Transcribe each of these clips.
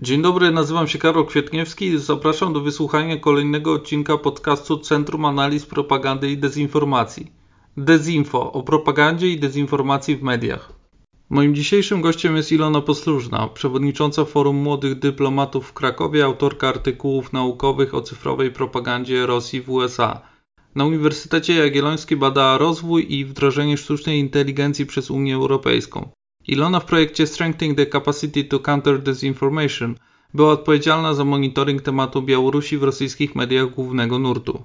Dzień dobry, nazywam się Karol Kwietniewski i zapraszam do wysłuchania kolejnego odcinka podcastu Centrum Analiz Propagandy i Dezinformacji. Dezinfo o propagandzie i dezinformacji w mediach. Moim dzisiejszym gościem jest Ilona Poslużna, przewodnicząca Forum Młodych Dyplomatów w Krakowie, autorka artykułów naukowych o cyfrowej propagandzie Rosji w USA. Na Uniwersytecie Jagiellońskim badała rozwój i wdrożenie sztucznej inteligencji przez Unię Europejską. Ilona w projekcie Strengthening the Capacity to Counter Disinformation była odpowiedzialna za monitoring tematu Białorusi w rosyjskich mediach głównego nurtu.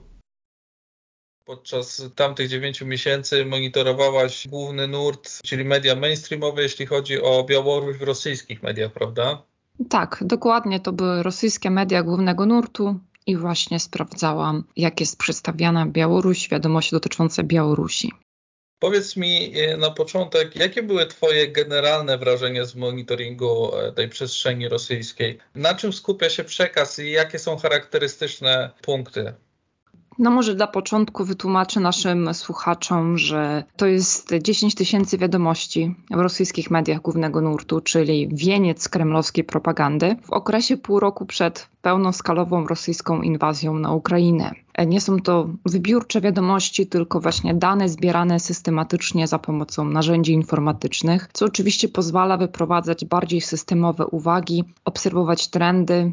Podczas tamtych dziewięciu miesięcy monitorowałaś główny nurt, czyli media mainstreamowe, jeśli chodzi o Białoruś w rosyjskich mediach, prawda? Tak, dokładnie. To były rosyjskie media głównego nurtu i właśnie sprawdzałam, jak jest przedstawiana Białoruś, wiadomości dotyczące Białorusi. Powiedz mi e, na początek, jakie były Twoje generalne wrażenia z monitoringu e, tej przestrzeni rosyjskiej? Na czym skupia się przekaz i jakie są charakterystyczne punkty? No może dla początku wytłumaczę naszym słuchaczom, że to jest 10 tysięcy wiadomości w rosyjskich mediach głównego nurtu, czyli wieniec kremlowskiej propagandy w okresie pół roku przed pełnoskalową rosyjską inwazją na Ukrainę. Nie są to wybiórcze wiadomości, tylko właśnie dane zbierane systematycznie za pomocą narzędzi informatycznych, co oczywiście pozwala wyprowadzać bardziej systemowe uwagi, obserwować trendy,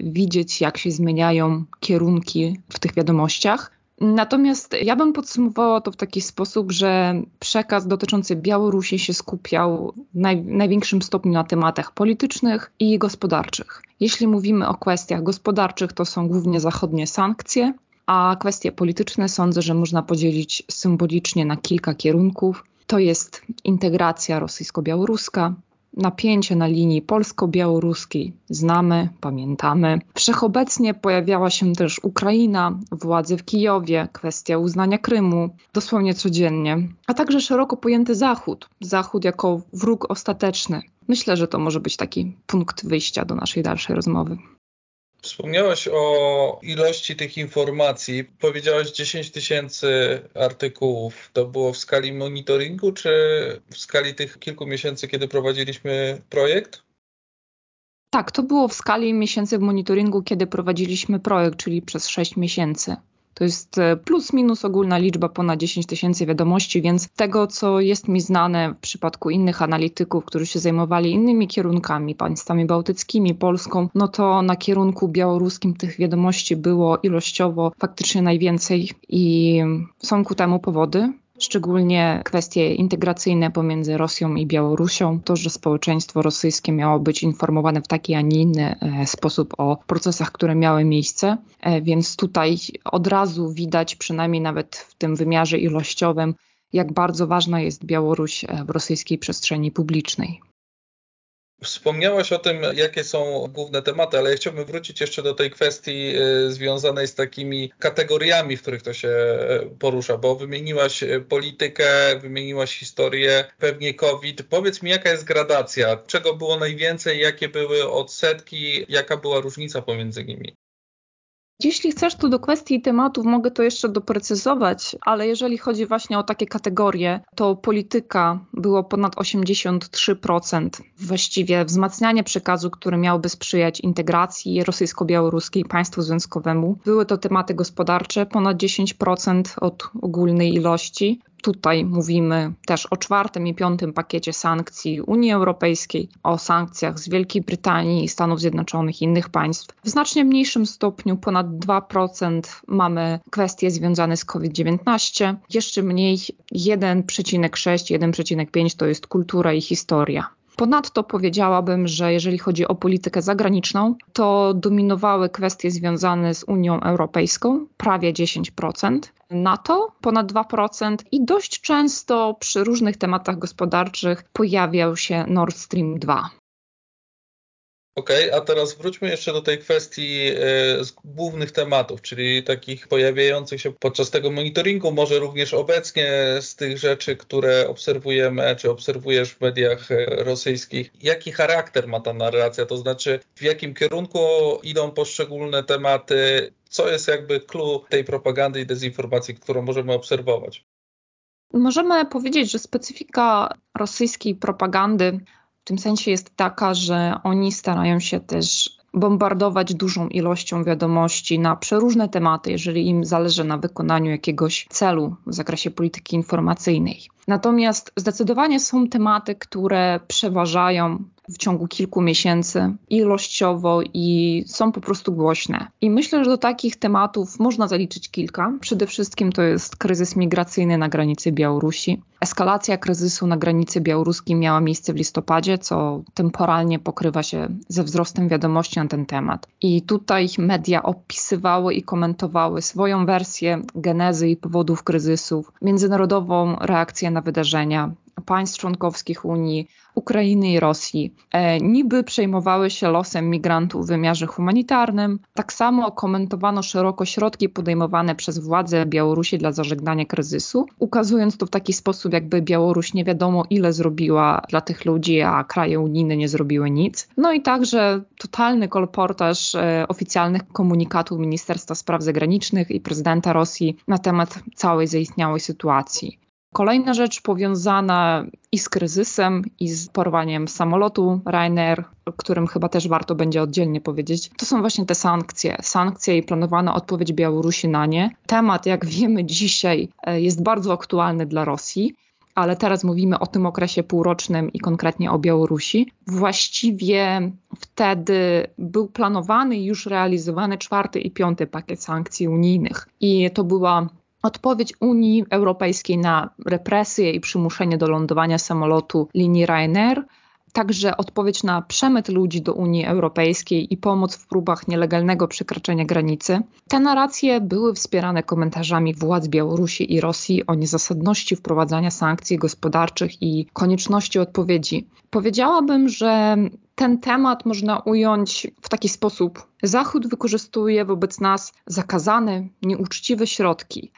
widzieć jak się zmieniają kierunki w tych wiadomościach. Natomiast ja bym podsumowała to w taki sposób, że przekaz dotyczący Białorusi się skupiał w naj, największym stopniu na tematach politycznych i gospodarczych. Jeśli mówimy o kwestiach gospodarczych, to są głównie zachodnie sankcje, a kwestie polityczne sądzę, że można podzielić symbolicznie na kilka kierunków. To jest integracja rosyjsko-białoruska, napięcie na linii polsko-białoruskiej znamy, pamiętamy. Wszechobecnie pojawiała się też Ukraina, władze w Kijowie, kwestia uznania Krymu, dosłownie codziennie, a także szeroko pojęty Zachód, Zachód jako wróg ostateczny. Myślę, że to może być taki punkt wyjścia do naszej dalszej rozmowy. Wspomniałaś o ilości tych informacji. Powiedziałaś 10 tysięcy artykułów. To było w skali monitoringu, czy w skali tych kilku miesięcy, kiedy prowadziliśmy projekt? Tak, to było w skali miesięcy w monitoringu, kiedy prowadziliśmy projekt, czyli przez 6 miesięcy. To jest e, plus minus ogólna liczba ponad 10 tysięcy wiadomości, więc tego, co jest mi znane w przypadku innych analityków, którzy się zajmowali innymi kierunkami, państwami bałtyckimi, Polską, no to na kierunku białoruskim tych wiadomości było ilościowo faktycznie najwięcej i są ku temu powody szczególnie kwestie integracyjne pomiędzy Rosją i Białorusią, to, że społeczeństwo rosyjskie miało być informowane w taki, a nie inny e, sposób o procesach, które miały miejsce, e, więc tutaj od razu widać, przynajmniej nawet w tym wymiarze ilościowym, jak bardzo ważna jest Białoruś e, w rosyjskiej przestrzeni publicznej. Wspomniałaś o tym, jakie są główne tematy, ale ja chciałbym wrócić jeszcze do tej kwestii y, związanej z takimi kategoriami, w których to się y, porusza, bo wymieniłaś y, politykę, wymieniłaś historię, pewnie COVID. Powiedz mi, jaka jest gradacja? Czego było najwięcej? Jakie były odsetki? Jaka była różnica pomiędzy nimi? Jeśli chcesz, to do kwestii tematów mogę to jeszcze doprecyzować, ale jeżeli chodzi właśnie o takie kategorie, to polityka było ponad 83%. Właściwie wzmacnianie przekazu, który miałby sprzyjać integracji rosyjsko-białoruskiej państwu związkowemu. Były to tematy gospodarcze, ponad 10% od ogólnej ilości. Tutaj mówimy też o czwartym i piątym pakiecie sankcji Unii Europejskiej, o sankcjach z Wielkiej Brytanii, Stanów Zjednoczonych i innych państw. W znacznie mniejszym stopniu, ponad 2%, mamy kwestie związane z COVID-19. Jeszcze mniej 1,6, 1,5 to jest kultura i historia. Ponadto powiedziałabym, że jeżeli chodzi o politykę zagraniczną, to dominowały kwestie związane z Unią Europejską, prawie 10%, NATO ponad 2% i dość często przy różnych tematach gospodarczych pojawiał się Nord Stream 2. Okej, okay, a teraz wróćmy jeszcze do tej kwestii y, głównych tematów, czyli takich pojawiających się podczas tego monitoringu, może również obecnie z tych rzeczy, które obserwujemy, czy obserwujesz w mediach e, rosyjskich. Jaki charakter ma ta narracja, to znaczy w jakim kierunku idą poszczególne tematy, co jest jakby clue tej propagandy i dezinformacji, którą możemy obserwować? Możemy powiedzieć, że specyfika rosyjskiej propagandy tym sensie jest taka, że oni starają się też bombardować dużą ilością wiadomości na przeróżne tematy, jeżeli im zależy na wykonaniu jakiegoś celu w zakresie polityki informacyjnej. Natomiast zdecydowanie są tematy, które przeważają w ciągu kilku miesięcy ilościowo i są po prostu głośne. I myślę, że do takich tematów można zaliczyć kilka. Przede wszystkim to jest kryzys migracyjny na granicy Białorusi. Eskalacja kryzysu na granicy białoruskiej miała miejsce w listopadzie, co temporalnie pokrywa się ze wzrostem wiadomości na ten temat. I tutaj media opisywały i komentowały swoją wersję genezy i powodów kryzysów, międzynarodową reakcję na wydarzenia, państw członkowskich Unii, Ukrainy i Rosji, e, niby przejmowały się losem migrantów w wymiarze humanitarnym. Tak samo komentowano szeroko środki podejmowane przez władze Białorusi dla zażegnania kryzysu, ukazując to w taki sposób, jakby Białoruś nie wiadomo ile zrobiła dla tych ludzi, a kraje unijne nie zrobiły nic. No i także totalny kolportaż e, oficjalnych komunikatów Ministerstwa Spraw Zagranicznych i prezydenta Rosji na temat całej zaistniałej sytuacji. Kolejna rzecz powiązana i z kryzysem, i z porwaniem samolotu Ryanair, o którym chyba też warto będzie oddzielnie powiedzieć, to są właśnie te sankcje. Sankcje i planowana odpowiedź Białorusi na nie. Temat, jak wiemy dzisiaj, e, jest bardzo aktualny dla Rosji ale teraz mówimy o tym okresie półrocznym i konkretnie o Białorusi. Właściwie wtedy był planowany i już realizowany czwarty i piąty pakiet sankcji unijnych. I to była Odpowiedź Unii Europejskiej na represje i przymuszenie do lądowania samolotu linii Ryanair, także odpowiedź na przemyt ludzi do Unii Europejskiej i pomoc w próbach nielegalnego przekraczania granicy. Te narracje były wspierane komentarzami władz Białorusi i Rosji o niezasadności wprowadzania sankcji gospodarczych i konieczności odpowiedzi. Powiedziałabym, że ten temat można ująć w taki sposób. Zachód wykorzystuje wobec nas zakazane, nieuczciwe środki,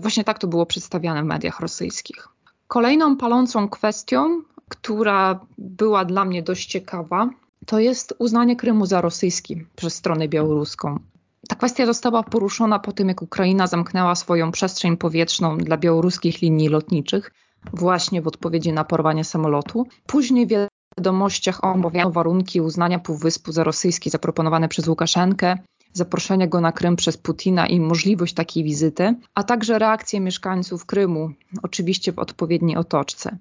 właśnie tak to było przedstawiane w mediach rosyjskich. Kolejną palącą kwestią, która była dla mnie dość ciekawa, to jest uznanie Krymu za rosyjski przez stronę białoruską. Ta kwestia została poruszona po tym, jak Ukraina zamknęła swoją przestrzeń powietrzną dla białoruskich linii lotniczych, właśnie w odpowiedzi na porwanie samolotu. Później w wiadomościach omawiano warunki uznania półwyspu za rosyjski zaproponowane przez Łukaszenkę zaproszenie go na Krym przez Putina i możliwość takiej wizyty, a także reakcję mieszkańców Krymu, oczywiście w odpowiedniej otoczce.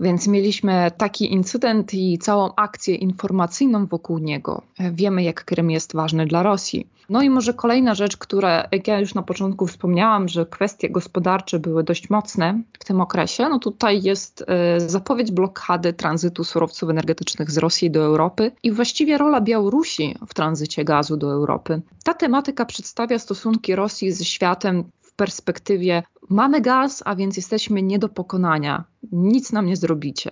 Więc mieliśmy taki incydent i całą akcję informacyjną wokół niego. Wiemy, jak Krym jest ważny dla Rosji. No i może kolejna rzecz, która, jak ja już na początku wspomniałam, że kwestie gospodarcze były dość mocne w tym okresie, no tutaj jest e, zapowiedź blokady tranzytu surowców energetycznych z Rosji do Europy i właściwie rola Białorusi w tranzycie gazu do Europy. Ta tematyka przedstawia stosunki Rosji ze światem perspektywie mamy gaz, a więc jesteśmy nie do pokonania, nic nam nie zrobicie.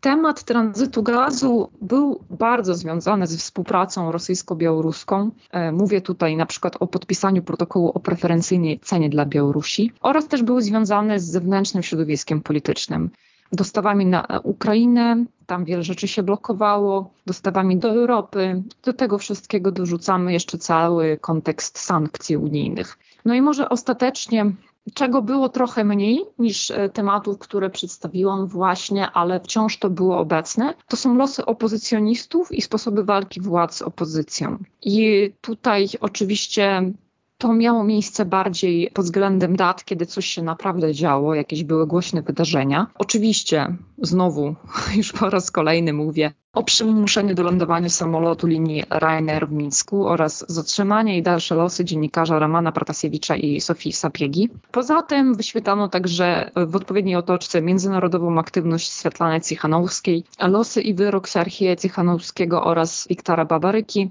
Temat tranzytu gazu był bardzo związany ze współpracą rosyjsko-białoruską. E, mówię tutaj na przykład o podpisaniu protokołu o preferencyjnej cenie dla Białorusi oraz też był związany z zewnętrznym środowiskiem politycznym. Dostawami na Ukrainę, tam wiele rzeczy się blokowało, dostawami do Europy. Do tego wszystkiego dorzucamy jeszcze cały kontekst sankcji unijnych. No i może ostatecznie czego było trochę mniej niż e, tematów, które przedstawiłam właśnie, ale wciąż to było obecne, to są losy opozycjonistów i sposoby walki władz z opozycją. I tutaj oczywiście to miało miejsce bardziej pod względem dat, kiedy coś się naprawdę działo, jakieś były głośne wydarzenia. Oczywiście, znowu, już po raz kolejny mówię, o przymuszeniu do lądowania samolotu linii Ryanair w Mińsku oraz zatrzymanie i dalsze losy dziennikarza Romana Pratasiewicza i Sofii Sapiegi. Poza tym wyświetlano także w odpowiedniej otoczce międzynarodową aktywność Svetlany Cichanowskiej, losy i wyrok Serhieja Cichanowskiego oraz Wiktora Babaryki,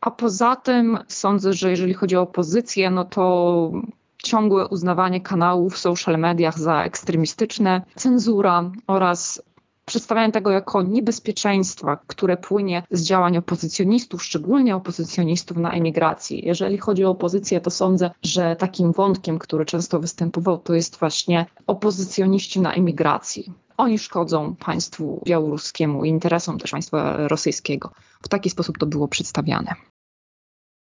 a poza tym sądzę, że jeżeli chodzi o opozycję, no to ciągłe uznawanie kanałów w social mediach za ekstremistyczne, cenzura oraz przedstawianie tego jako niebezpieczeństwa, które płynie z działań opozycjonistów, szczególnie opozycjonistów na emigracji. Jeżeli chodzi o opozycję, to sądzę, że takim wątkiem, który często występował, to jest właśnie opozycjoniści na emigracji. Oni szkodzą państwu białoruskiemu i interesom też państwa rosyjskiego. W taki sposób to było przedstawiane.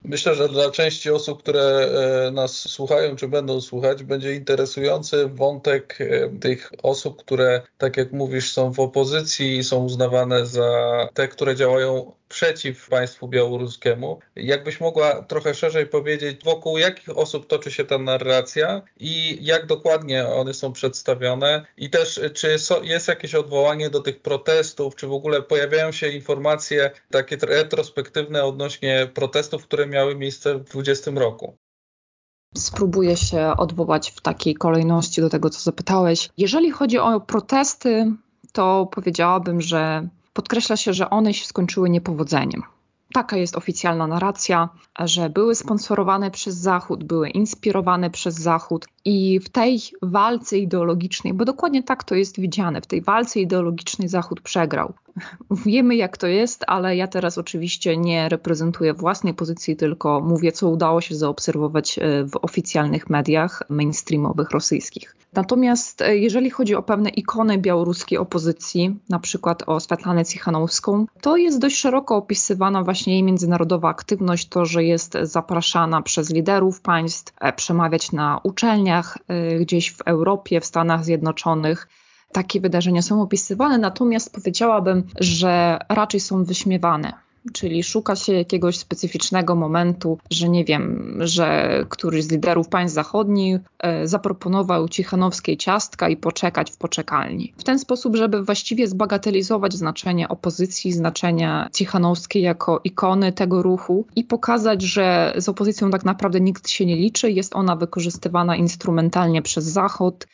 Myślę, że dla części osób, które e, nas słuchają czy będą słuchać, będzie interesujący wątek e, tych osób, które, tak jak mówisz, są w opozycji i są uznawane za te, które działają przeciw państwu białoruskiemu. Jakbyś mogła trochę szerzej powiedzieć, wokół jakich osób toczy się ta narracja i jak dokładnie one są przedstawione i też czy jest jakieś odwołanie do tych protestów, czy w ogóle pojawiają się informacje takie retrospektywne odnośnie protestów, które miały miejsce w 2020 roku? Spróbuję się odwołać w takiej kolejności do tego, co zapytałeś. Jeżeli chodzi o protesty, to powiedziałabym, że podkreśla się, że one się skończyły niepowodzeniem. Taka jest oficjalna narracja, że były sponsorowane przez Zachód, były inspirowane przez Zachód i w tej walce ideologicznej, bo dokładnie tak to jest widziane, w tej walce ideologicznej Zachód przegrał. Wiemy, jak to jest, ale ja teraz oczywiście nie reprezentuję własnej pozycji, tylko mówię, co udało się zaobserwować e, w oficjalnych mediach mainstreamowych rosyjskich. Natomiast e, jeżeli chodzi o pewne ikony białoruskiej opozycji, na przykład o Swiatlanę Cichanowską, to jest dość szeroko opisywana właśnie jej międzynarodowa aktywność, to, że jest zapraszana przez liderów państw, e, przemawiać na uczelniach gdzieś w Europie, w Stanach Zjednoczonych takie wydarzenia są opisywane, natomiast powiedziałabym, że raczej są wyśmiewane. Czyli szuka się jakiegoś specyficznego momentu, że nie wiem, że któryś z liderów państw zachodnich e, zaproponował Cichanowskiej ciastka i poczekać w poczekalni. W ten sposób, żeby właściwie zbagatelizować znaczenie opozycji, znaczenia Cichanowskiej jako ikony tego ruchu i pokazać, że z opozycją tak naprawdę nikt się nie liczy, jest ona wykorzystywana instrumentalnie przez Zachód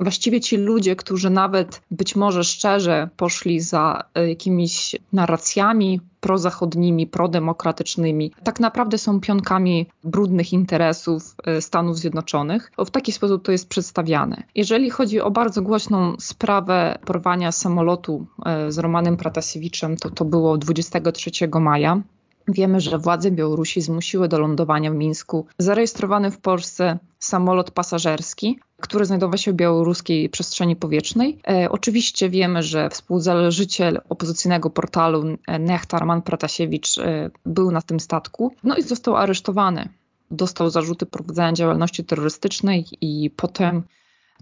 właściwie ci ludzie, którzy nawet być może szczerze poszli za e, jakimiś narracjami prozachodnimi, prodemokratycznymi, tak naprawdę są pionkami brudnych interesów e, Stanów Zjednoczonych. W taki sposób to jest przedstawiane. Jeżeli chodzi o bardzo głośną sprawę porwania samolotu e, z Romanem Pratasiewiczem, to to było 23 maja. Wiemy, że władze Białorusi zmusiły do lądowania w Mińsku zarejestrowany w Polsce samolot pasażerski, który znajdował się w białoruskiej przestrzeni powietrznej. E, oczywiście wiemy, że współzałożyciel opozycyjnego portalu e, Nechtarman Pratasiewicz e, był na tym statku, no i został aresztowany. Dostał zarzuty prowadzenia działalności terrorystycznej i potem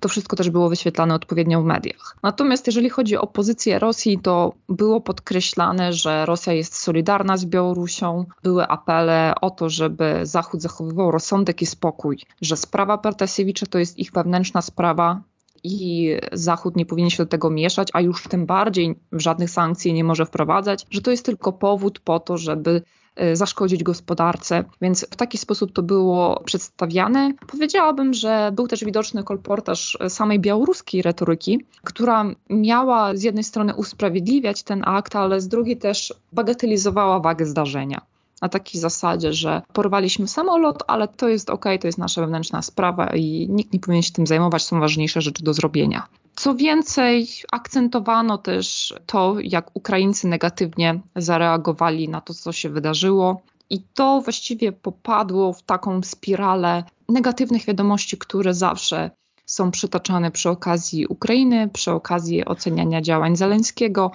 to wszystko też było wyświetlane odpowiednio w mediach. Natomiast jeżeli chodzi o pozycję Rosji, to było podkreślane, że Rosja jest solidarna z Białorusią. Były apele o to, żeby Zachód zachowywał rozsądek i spokój, że sprawa Pertasiewicza to jest ich wewnętrzna sprawa, i Zachód nie powinien się do tego mieszać, a już tym bardziej żadnych sankcji nie może wprowadzać, że to jest tylko powód po to, żeby zaszkodzić gospodarce, więc w taki sposób to było przedstawiane. Powiedziałabym, że był też widoczny kolportaż samej białoruskiej retoryki, która miała z jednej strony usprawiedliwiać ten akt, ale z drugiej też bagatelizowała wagę zdarzenia na takiej zasadzie, że porwaliśmy samolot, ale to jest ok, to jest nasza wewnętrzna sprawa i nikt nie powinien się tym zajmować, są ważniejsze rzeczy do zrobienia. Co więcej, akcentowano też to, jak Ukraińcy negatywnie zareagowali na to, co się wydarzyło. I to właściwie popadło w taką spiralę negatywnych wiadomości, które zawsze są przytaczane przy okazji Ukrainy, przy okazji oceniania działań Zeleńskiego.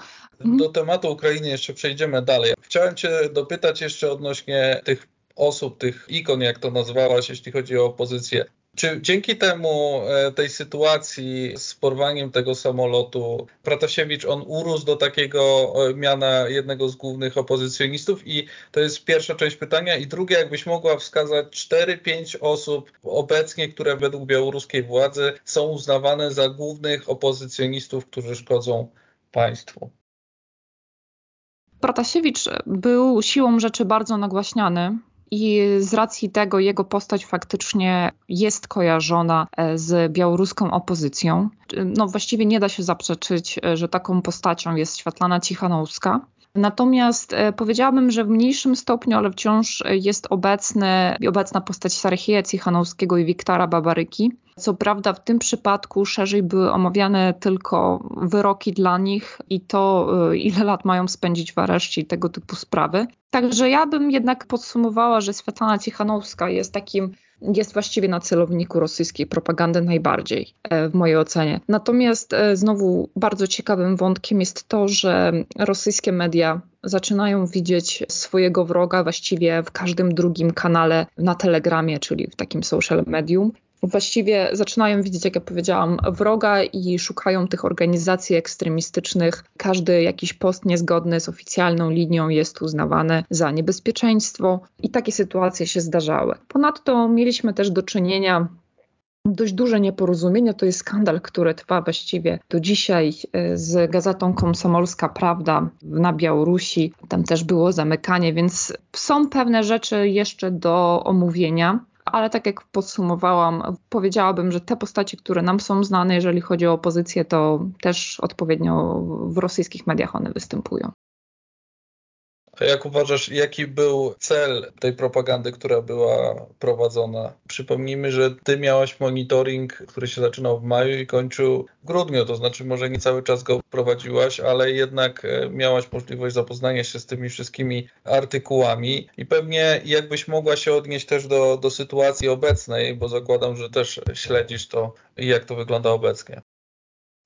Do tematu Ukrainy jeszcze przejdziemy dalej. Chciałem Cię dopytać jeszcze odnośnie tych osób, tych ikon, jak to nazwałaś, jeśli chodzi o opozycję. Czy dzięki temu, e, tej sytuacji z porwaniem tego samolotu, Pratasiewicz, on urósł do takiego e, miana jednego z głównych opozycjonistów? I to jest pierwsza część pytania. I drugie, jakbyś mogła wskazać 4-5 osób obecnie, które według białoruskiej władzy są uznawane za głównych opozycjonistów, którzy szkodzą państwu. Pratasiewicz był siłą rzeczy bardzo nagłaśniany i z racji tego jego postać faktycznie jest kojarzona e, z białoruską opozycją. No właściwie nie da się zaprzeczyć, e, że taką postacią jest Światlana Cichanowska. Natomiast e, powiedziałabym, że w mniejszym stopniu, ale wciąż jest obecny, obecna postać Sarchieja Cichanowskiego i Wiktora Babaryki. Co prawda w tym przypadku szerzej były omawiane tylko wyroki dla nich i to, e, ile lat mają spędzić w areszcie i tego typu sprawy. Także ja bym jednak podsumowała, że Svetlana Cichanowska jest takim jest właściwie na celowniku rosyjskiej propagandy najbardziej, e, w mojej ocenie. Natomiast e, znowu bardzo ciekawym wątkiem jest to, że rosyjskie media zaczynają widzieć swojego wroga właściwie w każdym drugim kanale na Telegramie, czyli w takim social medium właściwie zaczynają widzieć, jak ja powiedziałam, wroga i szukają tych organizacji ekstremistycznych. Każdy jakiś post niezgodny z oficjalną linią jest uznawany za niebezpieczeństwo i takie sytuacje się zdarzały. Ponadto mieliśmy też do czynienia dość duże nieporozumienie. To jest skandal, który trwa właściwie do dzisiaj e, z gazetą Komsomolska Prawda na Białorusi. Tam też było zamykanie, więc są pewne rzeczy jeszcze do omówienia ale tak jak podsumowałam, powiedziałabym, że te postacie, które nam są znane, jeżeli chodzi o opozycję, to też odpowiednio w rosyjskich mediach one występują. Jak uważasz, jaki był cel tej propagandy, która była prowadzona? Przypomnijmy, że ty miałaś monitoring, który się zaczynał w maju i kończył w grudniu, to znaczy może nie cały czas go prowadziłaś, ale jednak e, miałaś możliwość zapoznania się z tymi wszystkimi artykułami i pewnie jakbyś mogła się odnieść też do, do sytuacji obecnej, bo zakładam, że też śledzisz to, jak to wygląda obecnie.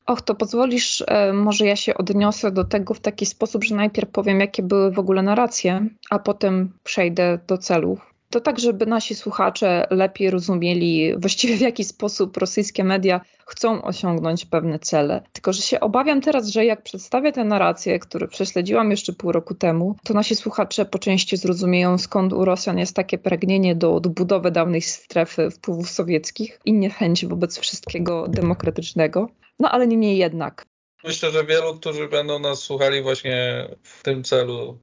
Och, to pozwolisz, e, może ja się odniosę do tego w taki sposób, że najpierw powiem, jakie były w ogóle narracje, a potem przejdę do celów. To tak, żeby nasi słuchacze lepiej rozumieli właściwie w jaki sposób rosyjskie media chcą osiągnąć pewne cele. Tylko, że się obawiam teraz, że jak przedstawię te narracje, które prześledziłam jeszcze pół roku temu, to nasi słuchacze po części zrozumieją, skąd u Rosjan jest takie pragnienie do odbudowy dawnej strefy wpływów sowieckich i niechęć wobec wszystkiego demokratycznego. No ale niemniej jednak. Myślę, że wielu, którzy będą nas słuchali właśnie w tym celu,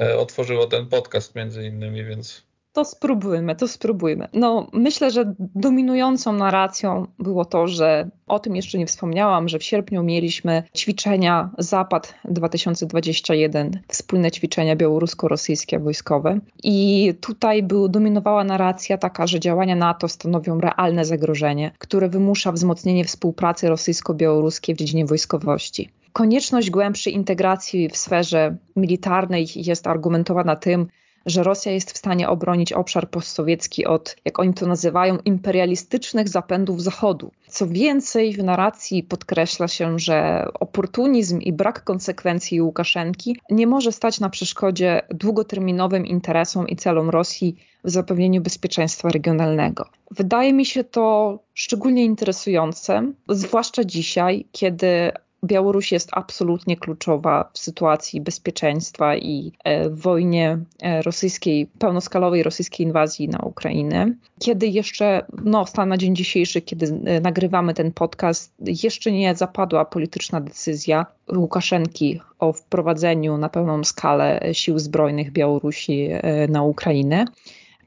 e, otworzyło ten podcast między innymi, więc to spróbujmy, to spróbujmy. No, myślę, że dominującą narracją było to, że o tym jeszcze nie wspomniałam, że w sierpniu mieliśmy ćwiczenia Zapad 2021, wspólne ćwiczenia białorusko-rosyjskie wojskowe. I tutaj był, dominowała narracja taka, że działania NATO stanowią realne zagrożenie, które wymusza wzmocnienie współpracy rosyjsko-białoruskiej w dziedzinie wojskowości. Konieczność głębszej integracji w sferze militarnej jest argumentowana tym, że Rosja jest w stanie obronić obszar postsowiecki od, jak oni to nazywają, imperialistycznych zapędów Zachodu. Co więcej, w narracji podkreśla się, że oportunizm i brak konsekwencji Łukaszenki nie może stać na przeszkodzie długoterminowym interesom i celom Rosji w zapewnieniu bezpieczeństwa regionalnego. Wydaje mi się to szczególnie interesujące, zwłaszcza dzisiaj, kiedy Białoruś jest absolutnie kluczowa w sytuacji bezpieczeństwa i e, wojnie e, rosyjskiej, pełnoskalowej rosyjskiej inwazji na Ukrainę. Kiedy jeszcze, no, stan na dzień dzisiejszy, kiedy e, nagrywamy ten podcast, jeszcze nie zapadła polityczna decyzja Łukaszenki o wprowadzeniu na pełną skalę sił zbrojnych Białorusi na Ukrainę.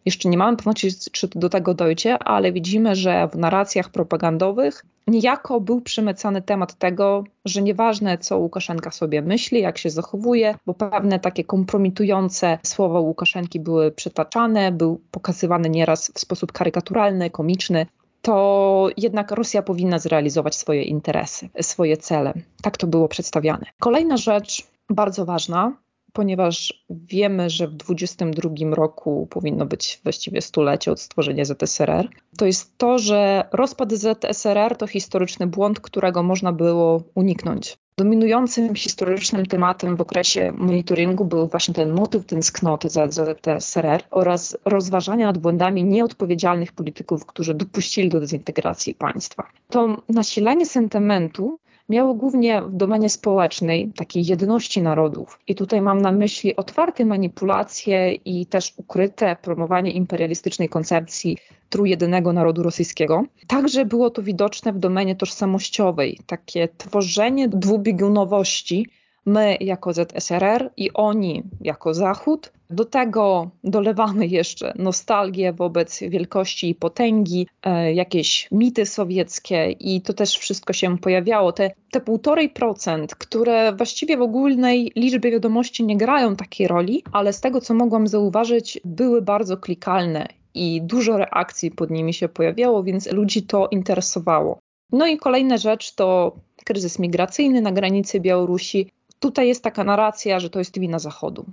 Jeszcze nie mamy pewności, czy do tego dojdzie, ale widzimy, że w narracjach propagandowych niejako był przemycany temat tego, że nieważne co Łukaszenka sobie myśli, jak się zachowuje, bo pewne takie kompromitujące słowa Łukaszenki były przytaczane, był pokazywany nieraz w sposób karykaturalny, komiczny, to jednak Rosja powinna zrealizować swoje interesy, swoje cele. Tak to było przedstawiane. Kolejna rzecz bardzo ważna, ponieważ wiemy, że w 2022 roku powinno być właściwie stulecie od stworzenia ZSRR, to jest to, że rozpad ZSRR to historyczny błąd, którego można było uniknąć. Dominującym historycznym tematem w okresie monitoringu był właśnie ten motyw tęsknoty za ZSRR oraz rozważania nad błędami nieodpowiedzialnych polityków, którzy dopuścili do dezintegracji państwa. To nasilenie sentymentu miało głównie w domenie społecznej, takiej jedności narodów. I tutaj mam na myśli otwarte manipulacje i też ukryte promowanie imperialistycznej koncepcji trójjedynego narodu rosyjskiego. Także było to widoczne w domenie tożsamościowej, takie tworzenie dwubiegunowości, my jako ZSRR i oni jako Zachód. Do tego dolewamy jeszcze nostalgię wobec wielkości i potęgi, e, jakieś mity sowieckie i to też wszystko się pojawiało. Te, te 1,5%, które właściwie w ogólnej liczbie wiadomości nie grają takiej roli, ale z tego co mogłam zauważyć, były bardzo klikalne i dużo reakcji pod nimi się pojawiało, więc ludzi to interesowało. No i kolejna rzecz to kryzys migracyjny na granicy Białorusi tutaj jest taka narracja, że to jest wina Zachodu.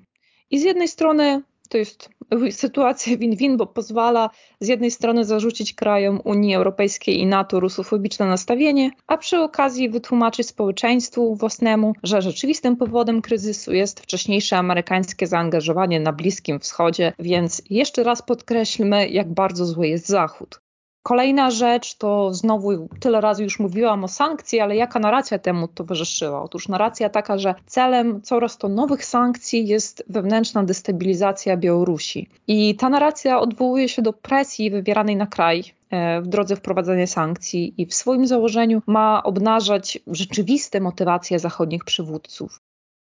I z jednej strony to jest sytuacja win-win, bo pozwala z jednej strony zarzucić krajom Unii Europejskiej i NATO rusofobiczne nastawienie, a przy okazji wytłumaczyć społeczeństwu własnemu, że rzeczywistym powodem kryzysu jest wcześniejsze amerykańskie zaangażowanie na Bliskim Wschodzie, więc jeszcze raz podkreślmy, jak bardzo zły jest Zachód. Kolejna rzecz to znowu tyle razy już mówiłam o sankcji, ale jaka narracja temu towarzyszyła? Otóż narracja taka, że celem coraz to nowych sankcji jest wewnętrzna destabilizacja Białorusi. I ta narracja odwołuje się do presji wywieranej na kraj e, w drodze wprowadzania sankcji i w swoim założeniu ma obnażać rzeczywiste motywacje zachodnich przywódców.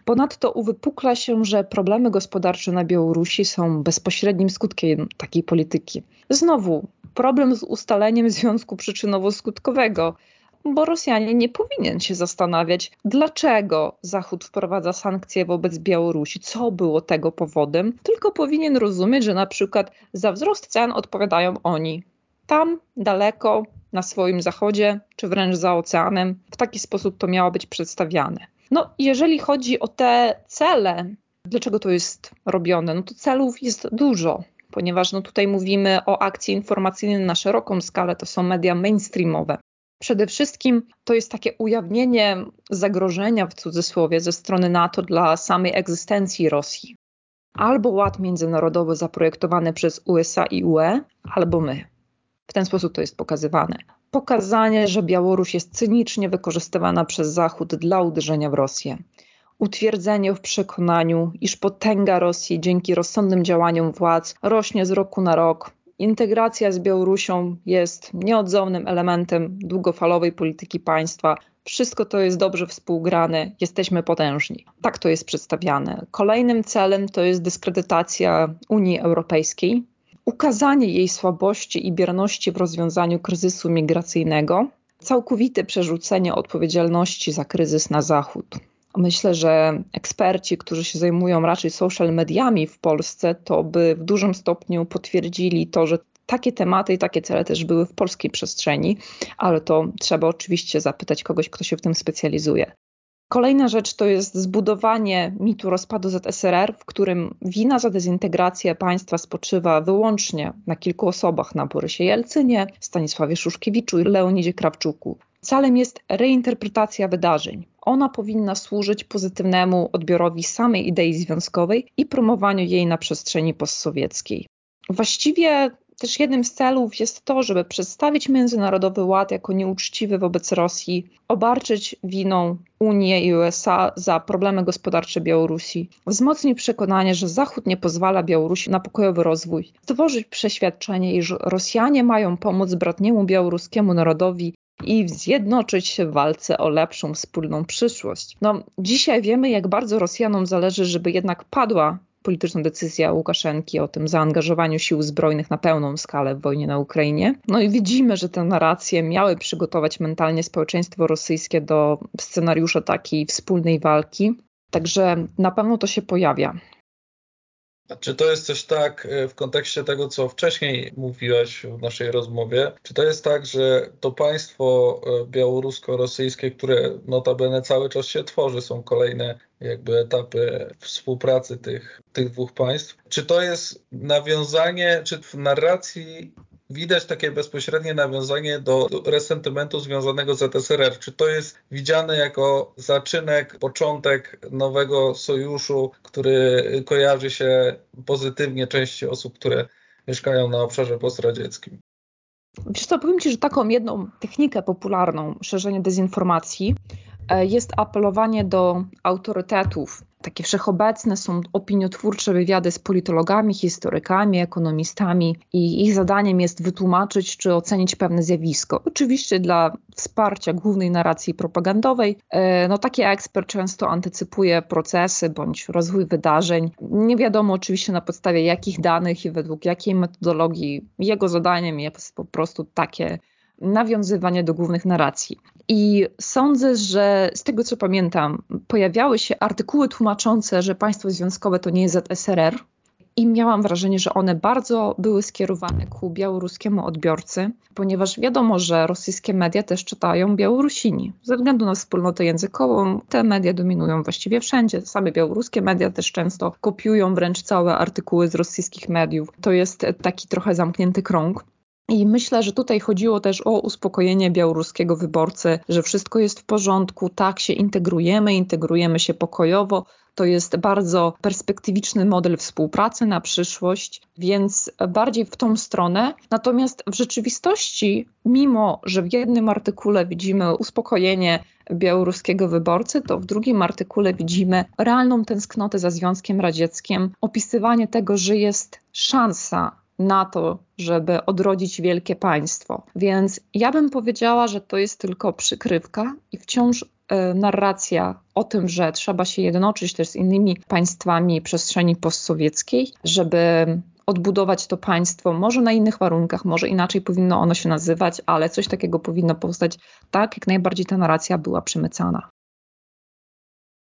Ponadto uwypukla się, że problemy gospodarcze na Białorusi są bezpośrednim skutkiem takiej polityki. Znowu, problem z ustaleniem związku przyczynowo-skutkowego, bo Rosjanie nie powinien się zastanawiać, dlaczego Zachód wprowadza sankcje wobec Białorusi, co było tego powodem, tylko powinien rozumieć, że na przykład za wzrost cen odpowiadają oni. Tam, daleko, na swoim zachodzie, czy wręcz za oceanem, w taki sposób to miało być przedstawiane. No, jeżeli chodzi o te cele, dlaczego to jest robione? No to celów jest dużo ponieważ no tutaj mówimy o akcji informacyjnej na szeroką skalę, to są media mainstreamowe. Przede wszystkim to jest takie ujawnienie zagrożenia w cudzysłowie ze strony NATO dla samej egzystencji Rosji. Albo ład międzynarodowy zaprojektowany przez USA i UE, albo my. W ten sposób to jest pokazywane. Pokazanie, że Białoruś jest cynicznie wykorzystywana przez Zachód dla uderzenia w Rosję utwierdzenie w przekonaniu, iż potęga Rosji dzięki rozsądnym działaniom władz rośnie z roku na rok. Integracja z Białorusią jest nieodzownym elementem długofalowej polityki państwa. Wszystko to jest dobrze współgrane, jesteśmy potężni. Tak to jest przedstawiane. Kolejnym celem to jest dyskredytacja Unii Europejskiej, ukazanie jej słabości i bierności w rozwiązaniu kryzysu migracyjnego, całkowite przerzucenie odpowiedzialności za kryzys na Zachód. Myślę, że eksperci, którzy się zajmują raczej social mediami w Polsce, to by w dużym stopniu potwierdzili to, że takie tematy i takie cele też były w polskiej przestrzeni, ale to trzeba oczywiście zapytać kogoś, kto się w tym specjalizuje. Kolejna rzecz to jest zbudowanie mitu rozpadu ZSRR, w którym wina za dezintegrację państwa spoczywa wyłącznie na kilku osobach, na Borysie Jelcynie, Stanisławie Szuszkiewiczu i Leonidzie Krawczuku. Celem jest reinterpretacja wydarzeń. Ona powinna służyć pozytywnemu odbiorowi samej idei związkowej i promowaniu jej na przestrzeni postsowieckiej. Właściwie też jednym z celów jest to, żeby przedstawić międzynarodowy ład jako nieuczciwy wobec Rosji, obarczyć winą Unię i USA za problemy gospodarcze Białorusi, wzmocnić przekonanie, że Zachód nie pozwala Białorusi na pokojowy rozwój, stworzyć przeświadczenie, iż Rosjanie mają pomóc bratniemu białoruskiemu narodowi i zjednoczyć się w walce o lepszą wspólną przyszłość. No, dzisiaj wiemy, jak bardzo Rosjanom zależy, żeby jednak padła polityczna decyzja Łukaszenki o tym zaangażowaniu sił zbrojnych na pełną skalę w wojnie na Ukrainie. No i widzimy, że te narracje miały przygotować mentalnie społeczeństwo rosyjskie do scenariusza takiej wspólnej walki. Także na pewno to się pojawia. Czy to jest coś tak e, w kontekście tego, co wcześniej mówiłaś w naszej rozmowie? Czy to jest tak, że to państwo e, białorusko-rosyjskie, które notabene cały czas się tworzy, są kolejne jakby etapy współpracy tych, tych dwóch państw? Czy to jest nawiązanie, czy w narracji widać takie bezpośrednie nawiązanie do resentymentu związanego z ZSRR. Czy to jest widziane jako zaczynek, początek nowego sojuszu, który kojarzy się pozytywnie części osób, które mieszkają na obszarze postradzieckim? Wiesz co, powiem Ci, że taką jedną technikę popularną szerzenia dezinformacji e, jest apelowanie do autorytetów takie wszechobecne są opiniotwórcze wywiady z politologami, historykami, ekonomistami i ich zadaniem jest wytłumaczyć czy ocenić pewne zjawisko. Oczywiście dla wsparcia głównej narracji propagandowej, e, no taki ekspert często antycypuje procesy bądź rozwój wydarzeń. Nie wiadomo oczywiście na podstawie jakich danych i według jakiej metodologii. Jego zadaniem jest po prostu takie nawiązywanie do głównych narracji. I sądzę, że z tego co pamiętam, pojawiały się artykuły tłumaczące, że państwo związkowe to nie jest ZSRR. i miałam wrażenie, że one bardzo były skierowane ku białoruskiemu odbiorcy, ponieważ wiadomo, że rosyjskie media też czytają Białorusini. Ze względu na wspólnotę językową te media dominują właściwie wszędzie. Same białoruskie media też często kopiują wręcz całe artykuły z rosyjskich mediów. To jest taki trochę zamknięty krąg. I myślę, że tutaj chodziło też o uspokojenie białoruskiego wyborcy, że wszystko jest w porządku, tak się integrujemy, integrujemy się pokojowo. To jest bardzo perspektywiczny model współpracy na przyszłość, więc bardziej w tą stronę. Natomiast w rzeczywistości, mimo że w jednym artykule widzimy uspokojenie białoruskiego wyborcy, to w drugim artykule widzimy realną tęsknotę za Związkiem Radzieckim, opisywanie tego, że jest szansa na to, żeby odrodzić wielkie państwo. Więc ja bym powiedziała, że to jest tylko przykrywka i wciąż e, narracja o tym, że trzeba się jednoczyć też z innymi państwami przestrzeni postsowieckiej, żeby odbudować to państwo, może na innych warunkach, może inaczej powinno ono się nazywać, ale coś takiego powinno powstać tak, jak najbardziej ta narracja była przemycana.